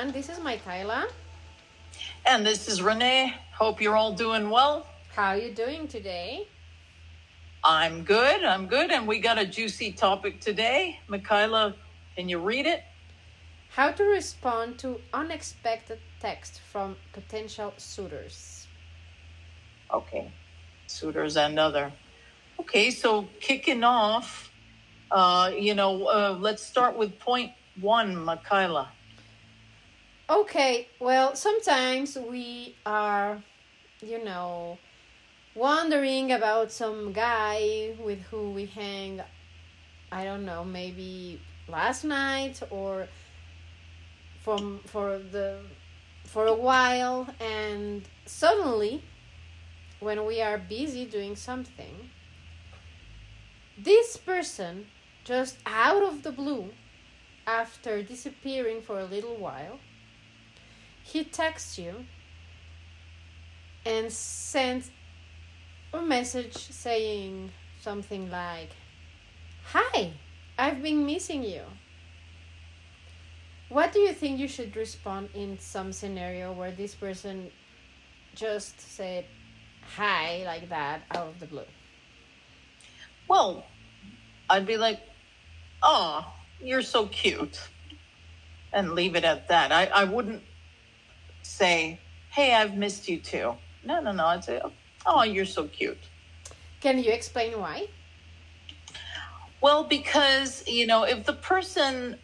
everyone. This is Michaela. And this is Renee. Hope you're all doing well. How are you doing today? I'm good. I'm good. And we got a juicy topic today. Michaela, can you read it? How to respond to unexpected text from potential suitors. Okay. Suitors and other. Okay, so kicking off, uh, you know, uh, let's start with point one, Michaela. Okay, well, sometimes we are, you know, wondering about some guy with who we hang, I don't know, maybe last night or from for the for a while and suddenly when we are busy doing something this person just out of the blue after disappearing for a little while he texts you and sends a message saying something like, Hi, I've been missing you. What do you think you should respond in some scenario where this person just said hi like that out of the blue? Well, I'd be like, oh, you're so cute. And leave it at that. I, I wouldn't say, hey, I've missed you too. No, no, no. I'd say, oh, oh, you're so cute. Can you explain why? Well, because, you know, if the person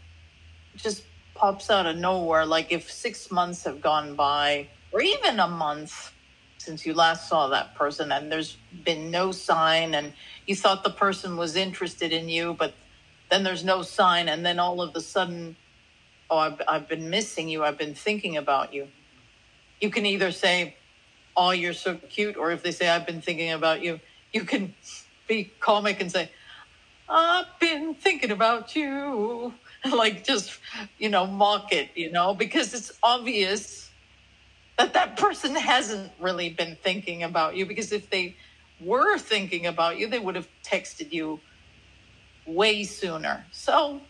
just pops out of nowhere, like if six months have gone by, or even a month since you last saw that person, and there's been no sign, and you thought the person was interested in you, but then there's no sign, and then all of a sudden, oh, I've, I've been missing you, I've been thinking about you you can either say, "Oh, you're so cute," or if they say, "I've been thinking about you," you can be comic and say, "I've been thinking about you," like just you know mock it, you know, because it's obvious that that person hasn't really been thinking about you. Because if they were thinking about you, they would have texted you way sooner. So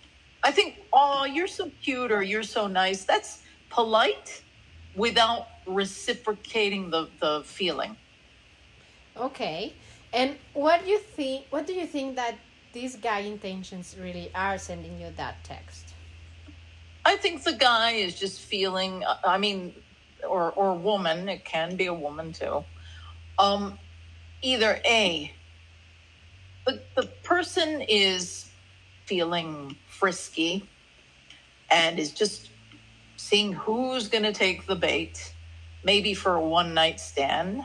I think, "Oh, you're so cute," or "You're so nice." That's polite without reciprocating the, the feeling. Okay. And what do you think what do you think that these guy intentions really are sending you that text? I think the guy is just feeling I mean or or woman, it can be a woman too. Um either A the the person is feeling frisky and is just seeing who's going to take the bait, maybe for a one night stand.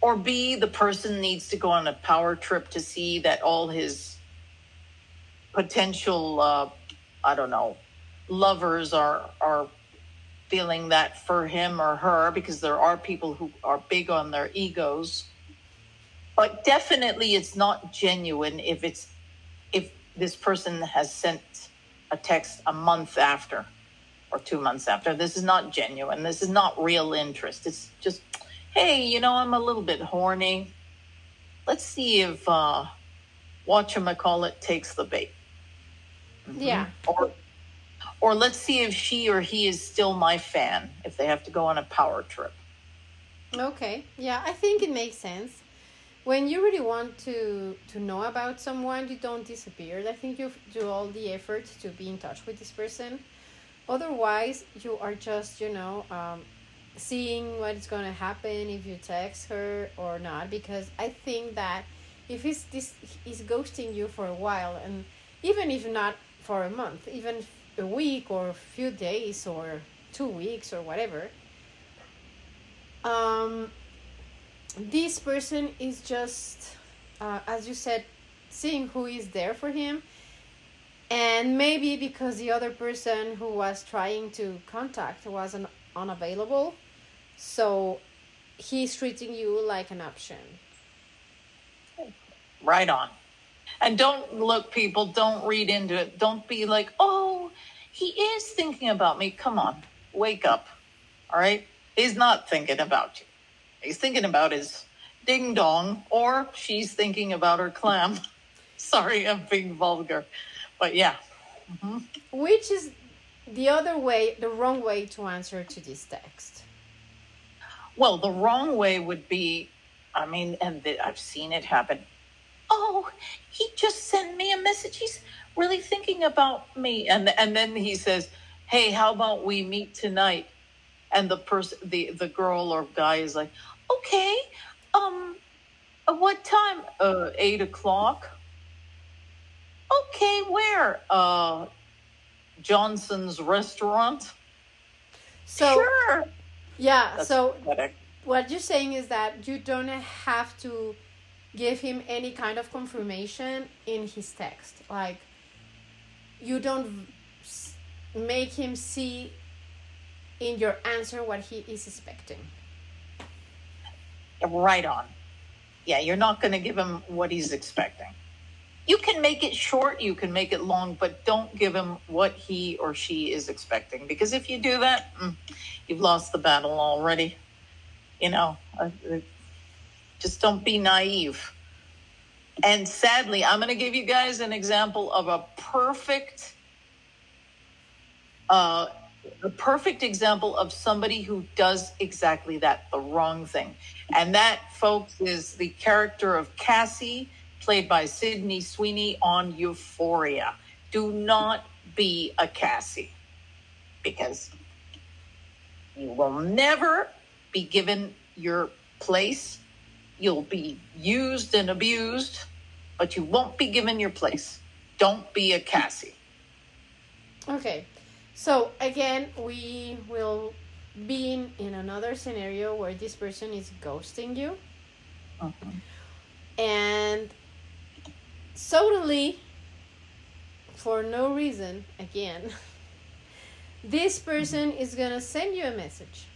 Or B, the person needs to go on a power trip to see that all his potential, uh, I don't know, lovers are, are feeling that for him or her because there are people who are big on their egos. But definitely it's not genuine if it's if this person has sent a text a month after or two months after. This is not genuine. This is not real interest. It's just, hey, you know, I'm a little bit horny. Let's see if uh, watch them I call It takes the bait. Mm-hmm. Yeah. Or, or let's see if she or he is still my fan if they have to go on a power trip. Okay. Yeah, I think it makes sense. When you really want to to know about someone, you don't disappear. I think you do all the effort to be in touch with this person otherwise you are just you know um, seeing what's going to happen if you text her or not because i think that if he's this is ghosting you for a while and even if not for a month even a week or a few days or two weeks or whatever um this person is just uh, as you said seeing who is there for him and maybe because the other person who was trying to contact wasn't unavailable so he's treating you like an option. Right on. And don't look people don't read into it. Don't be like oh he is thinking about me. Come on wake up all right? He's not thinking about you. He's thinking about his ding dong or she's thinking about her clam. Sorry i'm being vulgar but yeah. Mm-hmm. Which is the other way, the wrong way to answer to this text? Well, the wrong way would be, I mean, and the, I've seen it happen. Oh, he just sent me a message. He's really thinking about me, and and then he says, "Hey, how about we meet tonight?" And the person, the the girl or guy is like, "Okay, um, at what time? Uh, eight o'clock." Okay, where? Uh, Johnson's restaurant. So sure. yeah, That's so pathetic. what you're saying is that you don't have to give him any kind of confirmation in his text. Like you don't make him see in your answer what he is expecting. Right on. Yeah, you're not going to give him what he's expecting. You can make it short, you can make it long, but don't give him what he or she is expecting. Because if you do that, mm, you've lost the battle already. You know, uh, uh, just don't be naive. And sadly, I'm going to give you guys an example of a perfect, uh, a perfect example of somebody who does exactly that, the wrong thing. And that, folks, is the character of Cassie, played by Sydney Sweeney on Euphoria. Do not be a Cassie because you will never be given your place. You'll be used and abused, but you won't be given your place. Don't be a Cassie. Okay. So again, we will be in, in another scenario where this person is ghosting you mm-hmm. and suddenly for no reason again this person is gonna send you a message.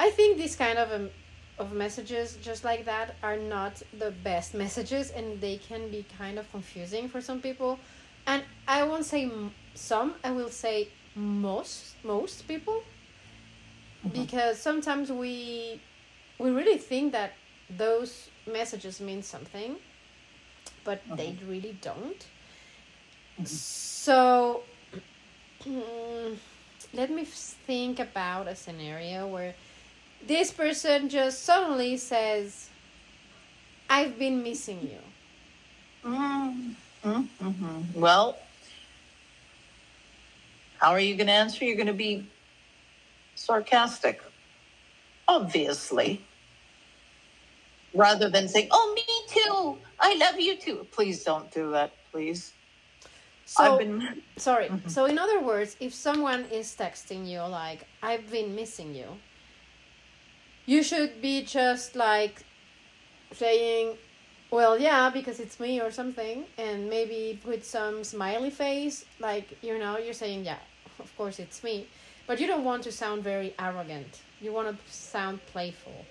I think this kind of um, of messages just like that are not the best messages and they can be kind of confusing for some people. And i won't say m- some i will say most most people. Because sometimes we we really think that those messages mean something but they really don't. So let me think about a scenario where this person just suddenly says i've been missing you. Mm, mm, mhm. Well, how are you going to answer? You're going to be sarcastic, obviously, rather than saying, "Oh, me too. I love you too." Please don't do that, please. so I've been. sorry mm-hmm. so in other words if someone is texting you like i've been missing you you should be just like saying well yeah because it's me or something and maybe put some smiley face like you know you're saying yeah of course it's me but you don't want to sound very arrogant you want to sound playful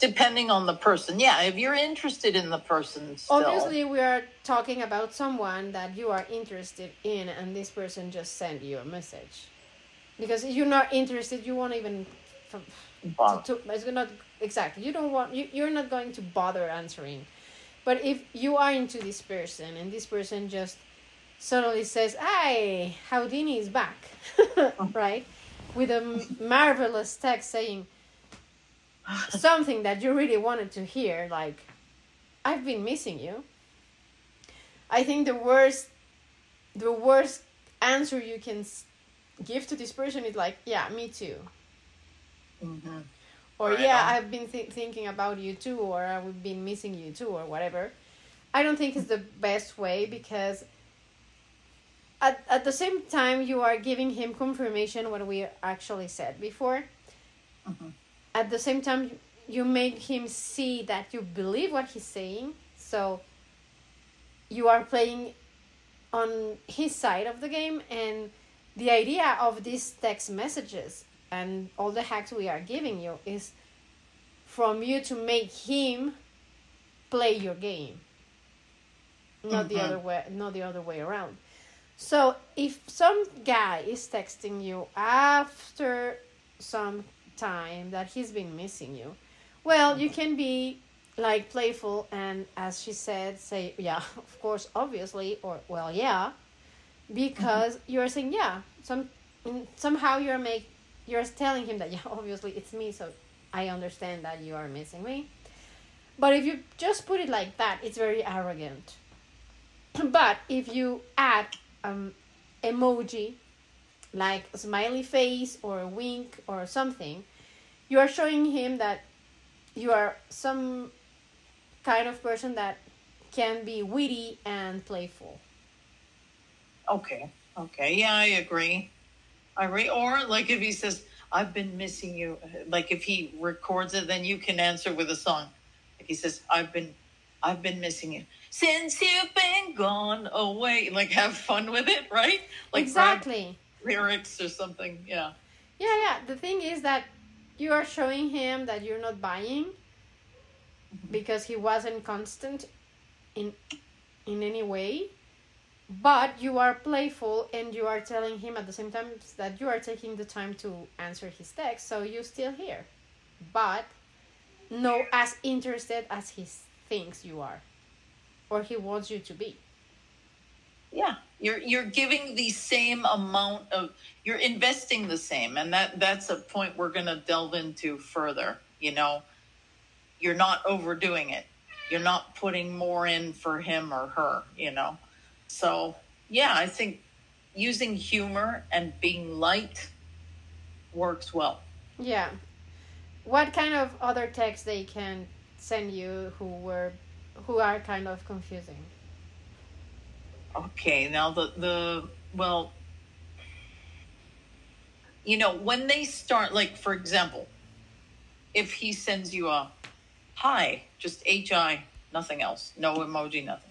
Depending on the person, yeah. If you're interested in the person, still, obviously we are talking about someone that you are interested in and this person just sent you a message. Because if you're not interested you won't even Well, to, it's not exactly you don't want you, you're not going to bother answering. But if you are into this person and this person just suddenly says hey houdini is back right? With a marvelous text saying something that you really wanted to hear like i've been missing you i think the worst the worst answer you can give to this person is like yeah me too mhm. or Right yeah on. i've been th- thinking about you too or i've been missing you too or whatever i don't think it's the best way because at, at the same time you are giving him confirmation what we actually said before Mhm. At the same time you make him see that you believe what he's saying so you are playing on his side of the game and the idea of these text messages and all the hacks we are giving you is from you to make him play your game not the Mhm. other way not the other way around so if some guy is texting you after some time that he's been missing you. Well you can be like playful and as she said say yeah of course obviously or well yeah because you're saying yeah some somehow you're make you're telling him that yeah obviously it's me so i understand that you are missing me. But if you just put it like that it's very arrogant. But if you add um emoji like a smiley face or a wink or something you are showing him that you are some kind of person that can be witty and playful Okay. Okay. Yeah, I agree. I agree. Or like if he says, I've been missing you, like if he records it, then you can answer with a song. Like he says, I've been I've been missing you. Since you've been gone away. Like have fun with it, right? Like exactly. Lyrics or something. Yeah. Yeah, yeah. The thing is that you are showing him that you're not buying mm-hmm. because he wasn't constant in in any way but you are playful and you are telling him at the same time that you are taking the time to answer his text so you're still here but no as interested as he thinks you are or he wants you to be yeah you're you're giving the same amount of you're investing the same and that that's a point we're going to delve into further you know you're not overdoing it you're not putting more in for him or her you know so, yeah, I think using humor and being light works well. Yeah. What kind of other texts they can send you who were who are kind of confusing? Okay, now the the well you know, when they start like for example, if he sends you a hi, just hi, nothing else, no emoji, nothing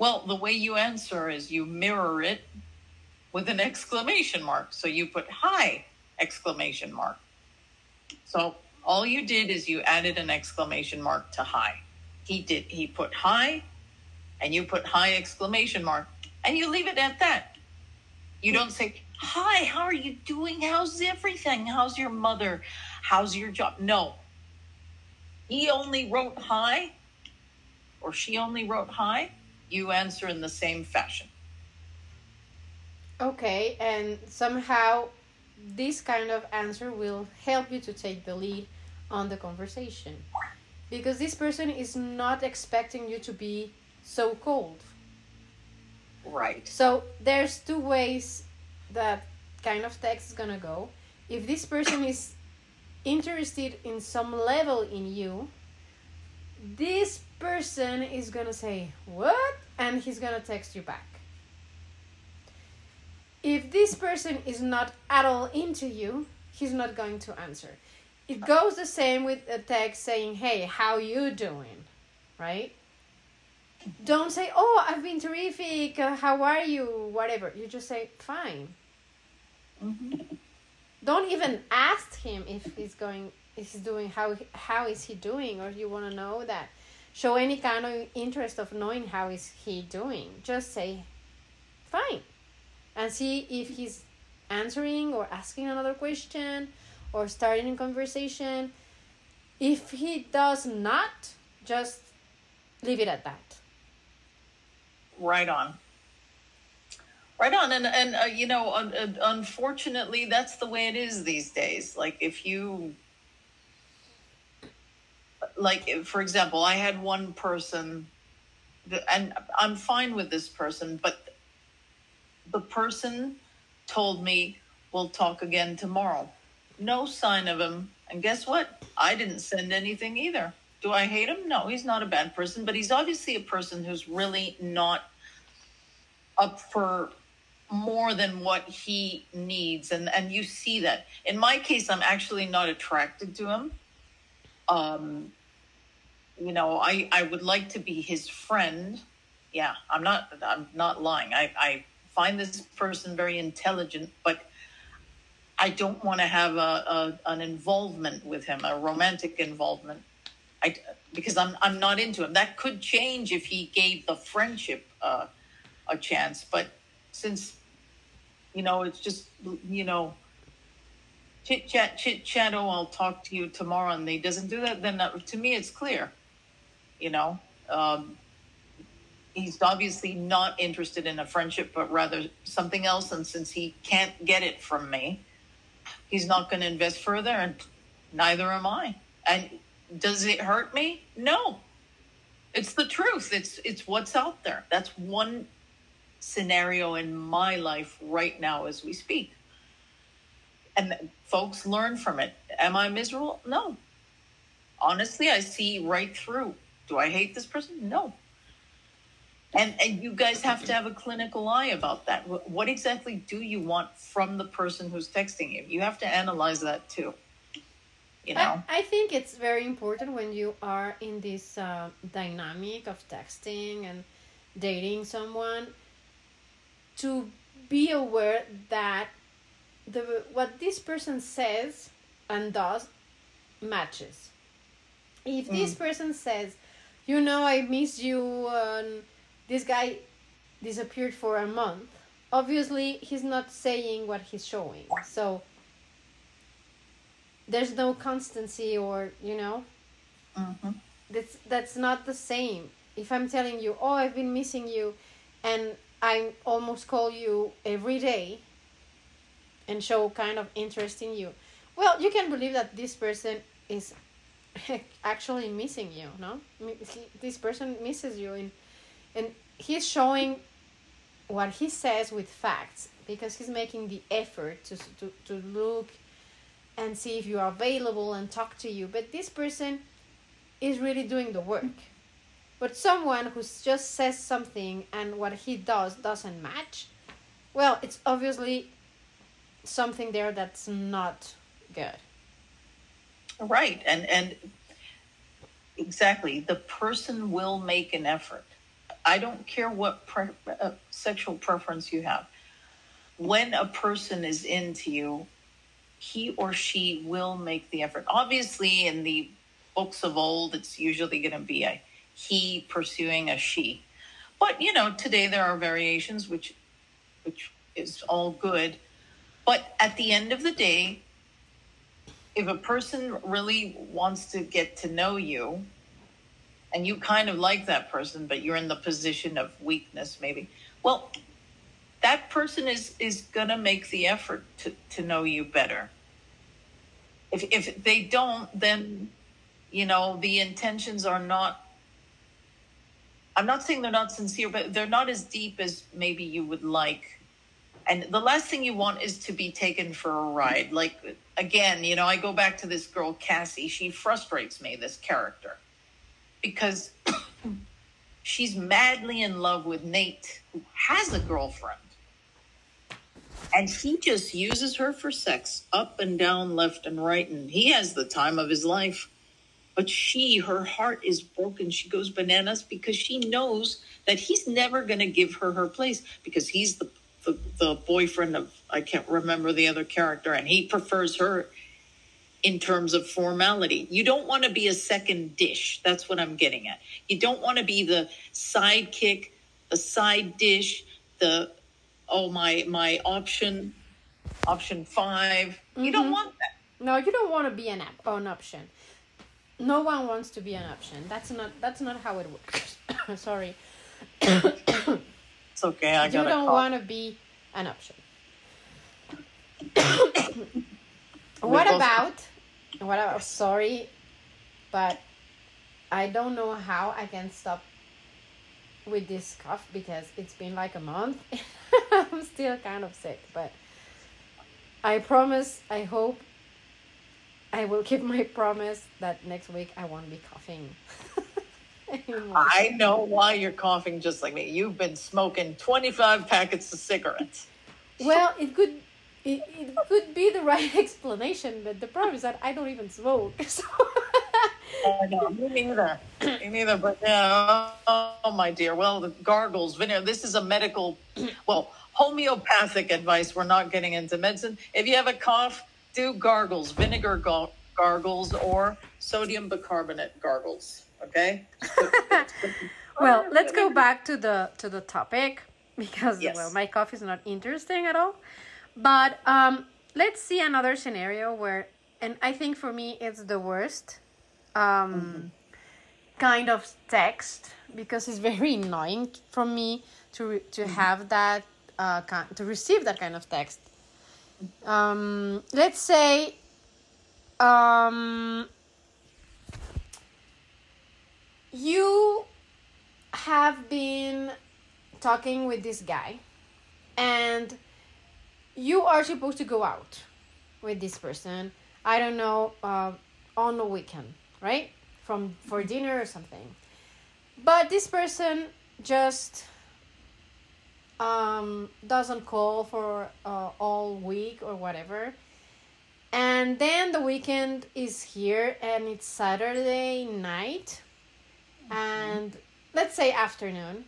well, the way you answer is you mirror it with an exclamation mark. So you put hi exclamation mark. So all you did is you added an exclamation mark to hi. He did he put hi and you put hi exclamation mark and you leave it at that. You don't say, "Hi, how are you doing? How's everything? How's your mother? How's your job?" No. He only wrote hi or she only wrote hi you answer in the same fashion. Okay, and somehow this kind of answer will help you to take the lead on the conversation because this person is not expecting you to be so cold. Right. So there's two ways that kind of text is gonna go. If this person is interested in some level in you, this person is gonna say, What? And he's gonna text you back. If this person is not at all into you, he's not going to answer. It goes the same with a text saying, Hey, how you doing? Right? Don't say, Oh, I've been terrific. Uh, how are you? Whatever. You just say, Fine. Mm-hmm. Don't even ask him if he's going if he's doing how how is he doing or you want to know that show any kind of interest of knowing how is he doing just say fine and see if he's answering or asking another question or starting a conversation if he does not just leave it at that right on. Right on. And and uh, you know un- uh, unfortunately that's the way it is these days. Like if you like for example i had one person and i'm fine with this person but the person told me we'll talk again tomorrow. No sign of him. And guess what? I didn't send anything either do i hate him no he's not a bad person but he's obviously a person who's really not up for more than what he needs and and you see that in my case i'm actually not attracted to him um you know, I, I would like to be his friend. Yeah, I'm not I'm not lying. I, I find this person very intelligent, but I don't want to have a, a an involvement with him, a romantic involvement. I because I'm I'm not into him. That could change if he gave the friendship uh, a chance, but since you know it's just you know chit chat chit chat. Oh, I'll talk to you tomorrow, and he doesn't do that. Then that, to me, it's clear you know um, he's obviously not interested in a friendship, but rather something else. And since he can't get it from me, he's not going to invest further, and neither am I. And does it hurt me? No. It's the truth. It's it's what's out there. That's one scenario in my life right now as we speak. And folks learn from it. Am I miserable? No. Honestly, I see right through. Do I hate this person? No. And and you guys have to have a clinical eye about that. What exactly do you want from the person who's texting you? You have to analyze that too. You know. I, I think it's very important when you are in this uh, dynamic of texting and dating someone to be aware that the what this person says and does matches. If mm. this person says, "You know, I miss you," and this guy disappeared for a month, obviously he's not saying what he's showing. So there's no constancy, or you know, mm-hmm. that's that's not the same. If I'm telling you, "Oh, I've been missing you," and I almost call you every day and show kind of interest in you. Well, you can believe that this person is actually missing you, no? He, this person misses you in and he's showing what he says with facts because he's making the effort to, to, to look and see if you are available and talk to you. But this person is really doing the work. But someone who just says something and what he does doesn't match, well, it's obviously something there that's not good. Right. And and exactly, the person will make an effort. I don't care what pre- uh, sexual preference you have. When a person is into you, he or she will make the effort. Obviously, in the books of old, it's usually going to be a he pursuing a she. But you know, today there are variations which which is all good. But at the end of the day, if a person really wants to get to know you and you kind of like that person, but you're in the position of weakness, maybe, well, that person is is gonna make the effort to, to know you better. If if they don't, then you know the intentions are not I'm not saying they're not sincere, but they're not as deep as maybe you would like. And the last thing you want is to be taken for a ride. Like, again, you know, I go back to this girl, Cassie. She frustrates me, this character, because she's madly in love with Nate, who has a girlfriend. And he just uses her for sex up and down, left and right. And he has the time of his life. But she, her heart is broken. She goes bananas because she knows that he's never going to give her her place because he's the, the, the boyfriend of, I can't remember the other character, and he prefers her in terms of formality. You don't want to be a second dish. That's what I'm getting at. You don't want to be the sidekick, the side dish, the oh my my option option 5. Mm-hmm. You don't mm-hmm. want that. No, you don't want to be an, an option no one wants to be an option. That's not that's not how it works. Sorry. it's okay. I got you don't want to be an option. what about what about sorry, but I don't know how I can stop with this cough because it's been like a month. I'm still kind of sick, but I promise, I hope I will keep my promise that next week I won't be coughing. I know why you're coughing just like me. You've been smoking 25 packets of cigarettes. Well, it could it, it could be the right explanation, but the problem is that I don't even smoke. So oh, no, me neither. Me neither. But yeah, oh my dear. Well, the gargles, vinegar. This is a medical, well, homeopathic advice. We're not getting into medicine. If you have a cough, do gargles, vinegar gar- gargles, or sodium bicarbonate gargles. Okay. well, let's go back to the to the topic because yes. well, my cough is not interesting at all. But um, let's see another scenario where, and I think for me it's the worst. Um, mm-hmm. kind of text because it's very annoying for me to to have that uh, to receive that kind of text. Um, let's say um, you have been talking with this guy and you are supposed to go out with this person i don't know uh, on the weekend right? From for dinner or something. But this person just um, doesn't call for uh, all week or whatever. And then the weekend is here and it's saturday night and let's say afternoon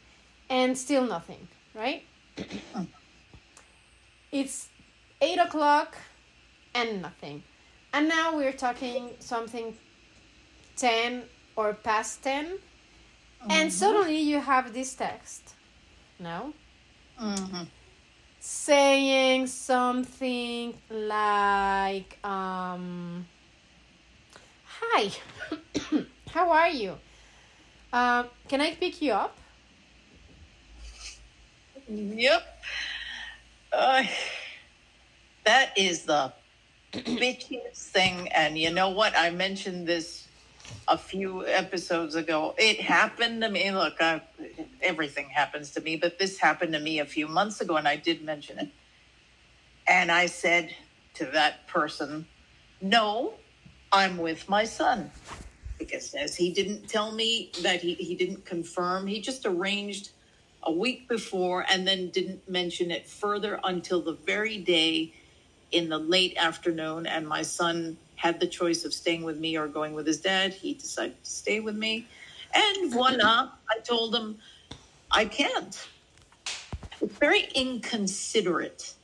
and still nothing right? It's eight o'clock and nothing. And now we're talking something 10 or past 10 and suddenly you have this text no Mm-hmm. saying something like um hi how are you uh, can i pick you up Yep. Uh, that is the bitchiest thing. And you know what? I mentioned this a few episodes ago. It happened to me. Look, I, everything happens to me, but this happened to me a few months ago, and I did mention it. And I said to that person, No, I'm with my son. Because as he didn't tell me that he, he didn't confirm, he just arranged a week before and then didn't mention it further until the very day in the late afternoon. And my son had the choice of staying with me or going with his dad. He decided to stay with me. And voila, I told him, I can't. It's very inconsiderate.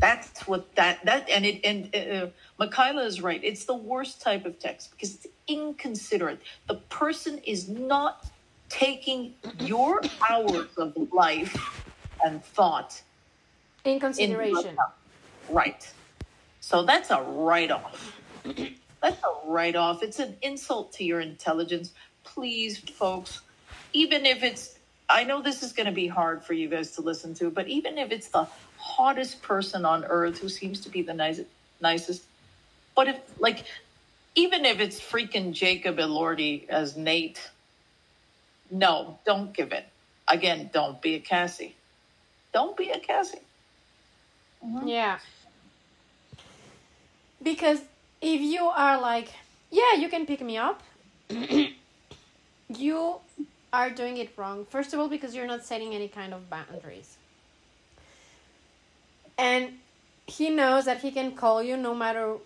That's what that that and it and uh, Michaela is right. It's the worst type of text because it's inconsiderate. The person is not taking your hours of life and thought in consideration account. Right. So that's a write off. That's a write off. It's an insult to your intelligence. Please, folks, even if it's, I know this is going to be hard for you guys to listen to, but even if it's the hottest person on earth who seems to be the nicest, nicest, but if, like, even if it's freaking Jacob Elordi as Nate, no, don't give it. Again, don't be a Cassie. Don't be a Cassie. Mm-hmm. Yeah. Because if you are like, yeah, you can pick me up, you are doing it wrong. First of all, because you're not setting any kind of boundaries. And he knows that he can call you no matter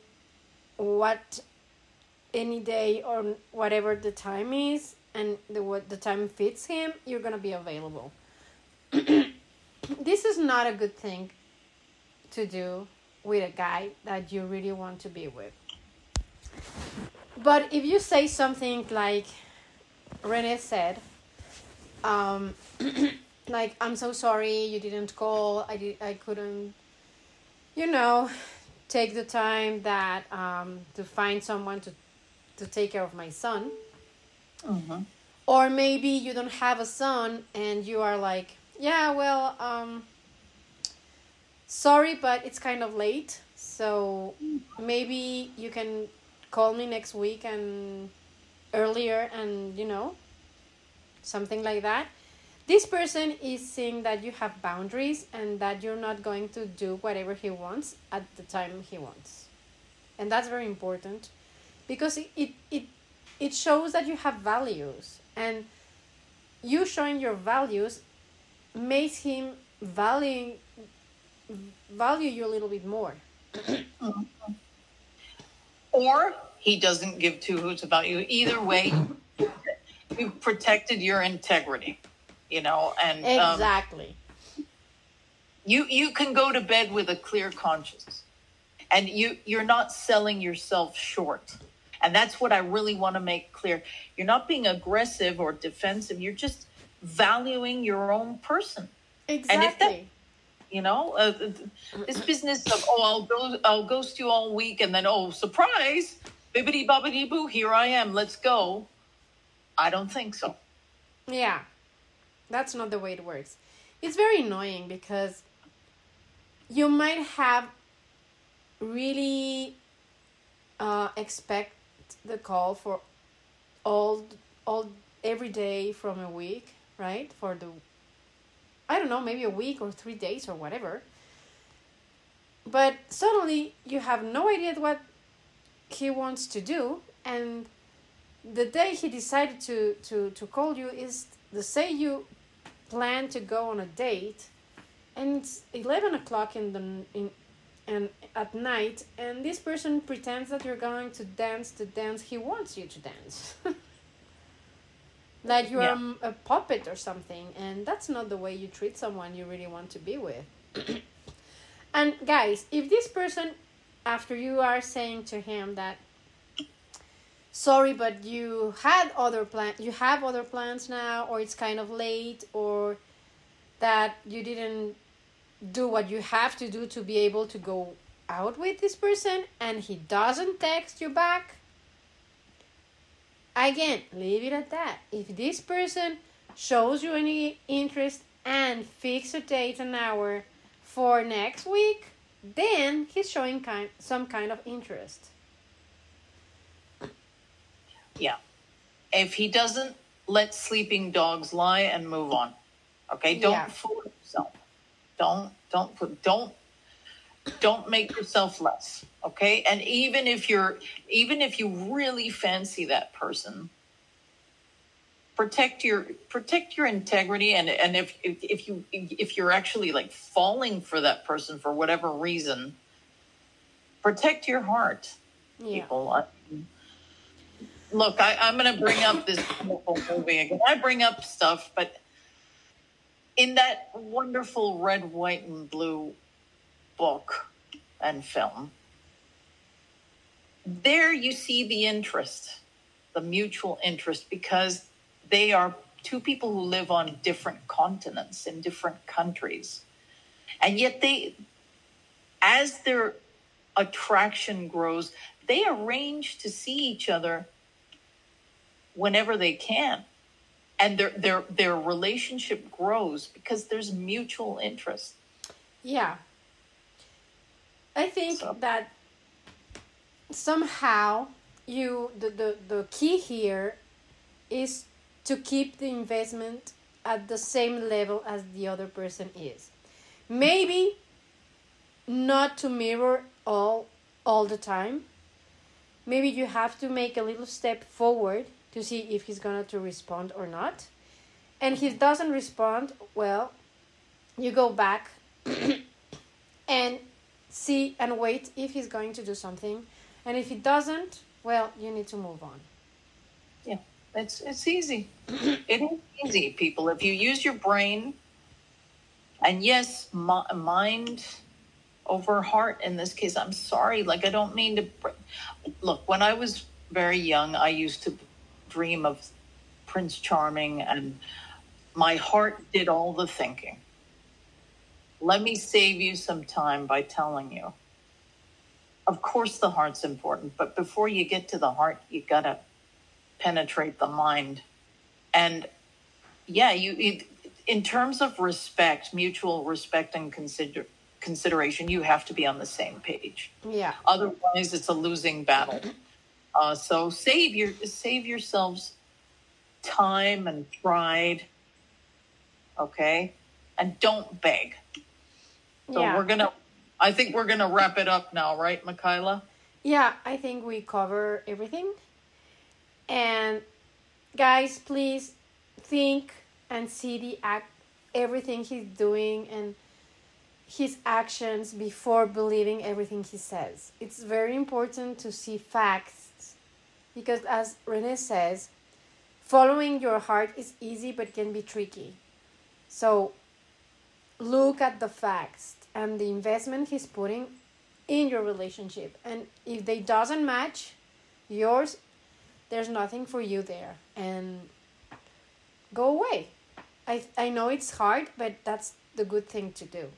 what any day or whatever the time is and the what the time fits him, you're going to be available. this is not a good thing to do with a guy that you really want to be with. But if you say something like Rene said, um, like I'm so sorry you didn't call, I did, I couldn't, you know, take the time that um, to find someone to to take care of my son. Or maybe you don't have a son and you are like, yeah, well, um, sorry, but it's kind of late. So maybe you can call me next week and earlier and, you know, something like that. This person is saying that you have boundaries and that you're not going to do whatever he wants at the time he wants. And that's very important because it, it, it, it shows that you have values and you showing your values makes him valuing value you a little bit more. Mm-hmm. Or he doesn't give two hoots about you. Either way, you protected your integrity, you know, and um, Exactly. you you can go to bed with a clear conscience, and you you're not selling yourself short. And that's what I really want to make clear. You're not being aggressive or defensive. You're just valuing your own person. exactly. You know, uh, this business of oh, I'll go, I'll ghost you all week, and then oh, surprise, bibbity bobbity boo, here I am. Let's go. I don't think so. Yeah, that's not the way it works. It's very annoying because you might have really uh, expect the call for all all every day from a week, right? For the I don't know, maybe a week or three days or whatever. But suddenly you have no idea what he wants to do and the day he decided to, to, to call you is the say you plan to go on a date and it's 11 o'clock in the in and at night and this person pretends that you're going to dance the dance he wants you to dance like you're Yeah. a, a puppet or something and that's not the way you treat someone you really want to be with and guys if this person after you are saying to him that sorry but you had other plans you have other plans now or it's kind of late or that you didn't do what you have to do to be able to go out with this person and he doesn't text you back again leave it at that if this person shows you any interest and fix a date an hour for next week then he's showing kind some kind of interest Yeah. If he doesn't let sleeping dogs lie and move on. Okay? Don't Yeah. fool yourself. Don't don't put don't don't make yourself less. Okay? And even if you're even if you really fancy that person, protect your protect your integrity and and if if, you if you're actually like falling for that person for whatever reason, protect your heart yeah people. I- Look, I, I'm going to bring up this wonderful movie again. I bring up stuff, but in that wonderful red, white, and blue book and film, there you see the interest, the mutual interest, because they are two people who live on different continents in different countries. And yet they, as their attraction grows, they arrange to see each other whenever they can. And their their their relationship grows because there's mutual interest. Yeah. I think So- that somehow you the, the the key here is to keep the investment at the same level as the other person is. Maybe not to mirror all all the time. Maybe you have to make a little step forward to see if he's going to to respond or not. And he doesn't respond, well, you go back and see and wait if he's going to do something. And if he doesn't, well, you need to move on. Yeah, it's it's easy. it is easy, people. If you use your brain, and yes, mi- mind over heart in this case. I'm sorry. Like I don't mean to. Look, when I was very young, I used to dream of Prince Charming, and my heart did all the thinking. Let me save you some time by telling you. Of course, the heart's important, but before you get to the heart, you gotta penetrate the mind. And yeah, you it, in terms of respect, mutual respect and consider consideration, you have to be on the same page. Yeah. Otherwise, it's a losing battle. Uh, so save your save yourselves time and pride. Okay, and don't beg. So yeah. we're gonna. I think we're gonna wrap it up now, right, Michaela? Yeah, I think we cover everything. And guys, please think and see the act everything he's doing and his actions before believing everything he says. It's very important to see facts because as Rene says, following your heart is easy but can be tricky. So look at the facts and the investment he's putting in your relationship. And if they doesn't match yours there's nothing for you there. And go away. I i know it's hard but that's the good thing to do.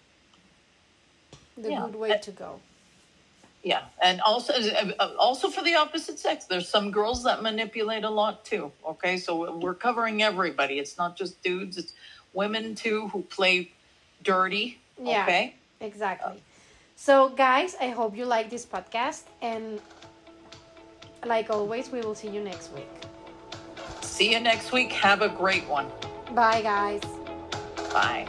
The Yeah, good way to go. Yeah, and also also for the opposite sex, there's some girls that manipulate a lot too. Okay, so we're covering everybody. It's not just dudes; it's women too who play dirty. Yeah. Okay. Exactly. So, guys, I hope you like this podcast. And like always, we will see you next week. See you next week. Have a great one. Bye, guys. Bye.